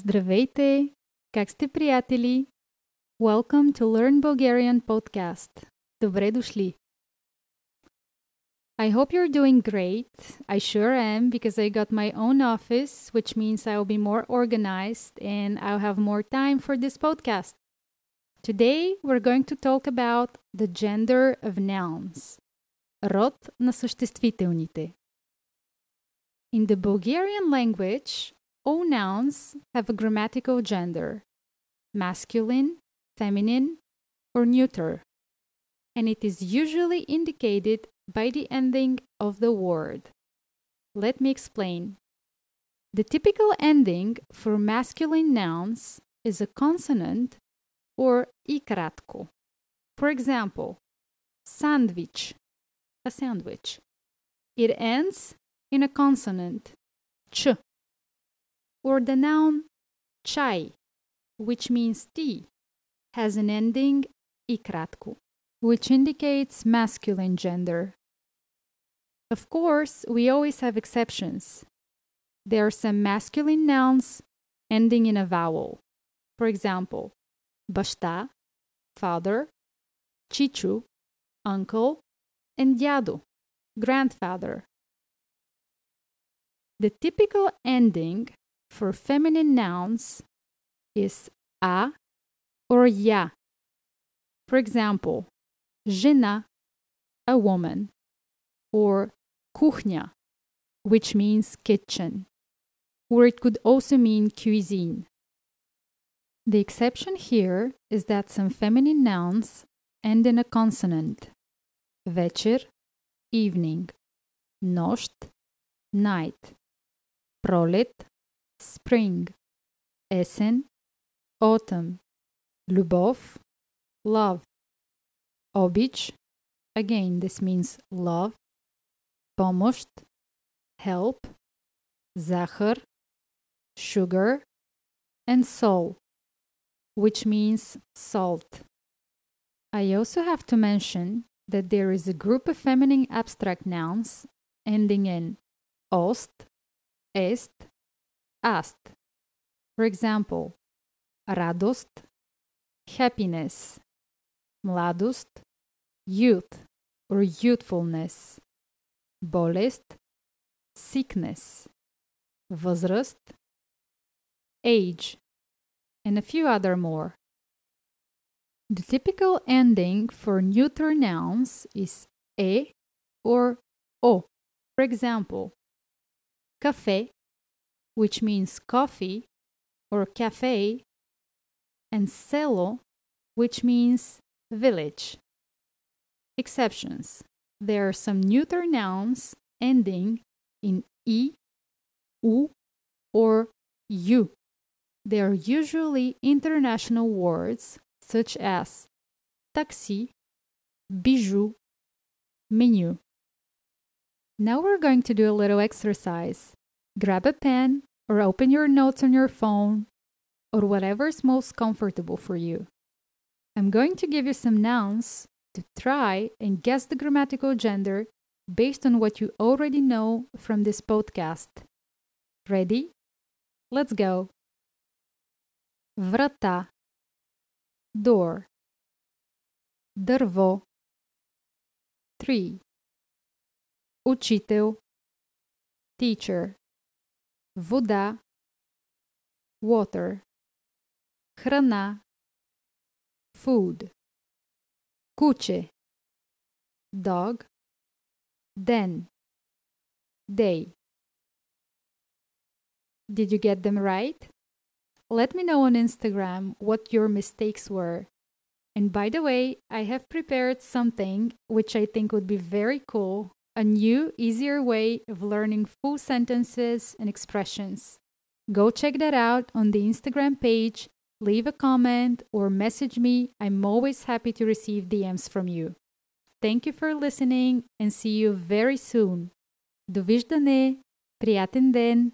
Здравейте! Как сте, приятели? Welcome to Learn Bulgarian podcast. Добре дошли! I hope you're doing great. I sure am because I got my own office, which means I'll be more organized and I'll have more time for this podcast. Today, we're going to talk about the gender of nouns. Род на съществителните. In the Bulgarian language, all nouns have a grammatical gender masculine, feminine, or neuter, and it is usually indicated by the ending of the word. Let me explain. The typical ending for masculine nouns is a consonant or ikratko. For example, sandwich, a sandwich. It ends in a consonant, ch or the noun chai, which means tea, has an ending ikratku, which indicates masculine gender. Of course, we always have exceptions. There are some masculine nouns ending in a vowel. For example, bashta, father, chichu, uncle, and dado, grandfather. The typical ending for feminine nouns is a or ya. For example, жена, a woman, or kuchnia, which means kitchen, or it could also mean cuisine. The exception here is that some feminine nouns end in a consonant. Вечер, evening, нощ, night, пролет, spring, есен, autumn, любов, love, обич, again this means love, помощ, help, захар, sugar, and sol, which means salt. I also have to mention that there is a group of feminine abstract nouns ending in ost, est, ast. For example, radost, happiness, mladost, youth or youthfulness, bolest, sickness, възраст, age, and a few other more. The typical ending for neuter nouns is e or o. For example, café, which means coffee or cafe, and selo, which means village. Exceptions. There are some neuter nouns ending in e, u, or u. They are usually international words such as taxi, bijou, menu. Now we're going to do a little exercise. Grab a pen or open your notes on your phone or whatever is most comfortable for you. I'm going to give you some nouns to try and guess the grammatical gender based on what you already know from this podcast. Ready? Let's go. Врата door дърво tree учител teacher вода water храна food куче dog den day did you get them right let me know on instagram what your mistakes were and by the way i have prepared something which i think would be very cool a new, easier way of learning full sentences and expressions. Go check that out on the Instagram page, leave a comment, or message me. I'm always happy to receive DMs from you. Thank you for listening and see you very soon. Довиждане! Приятен ден!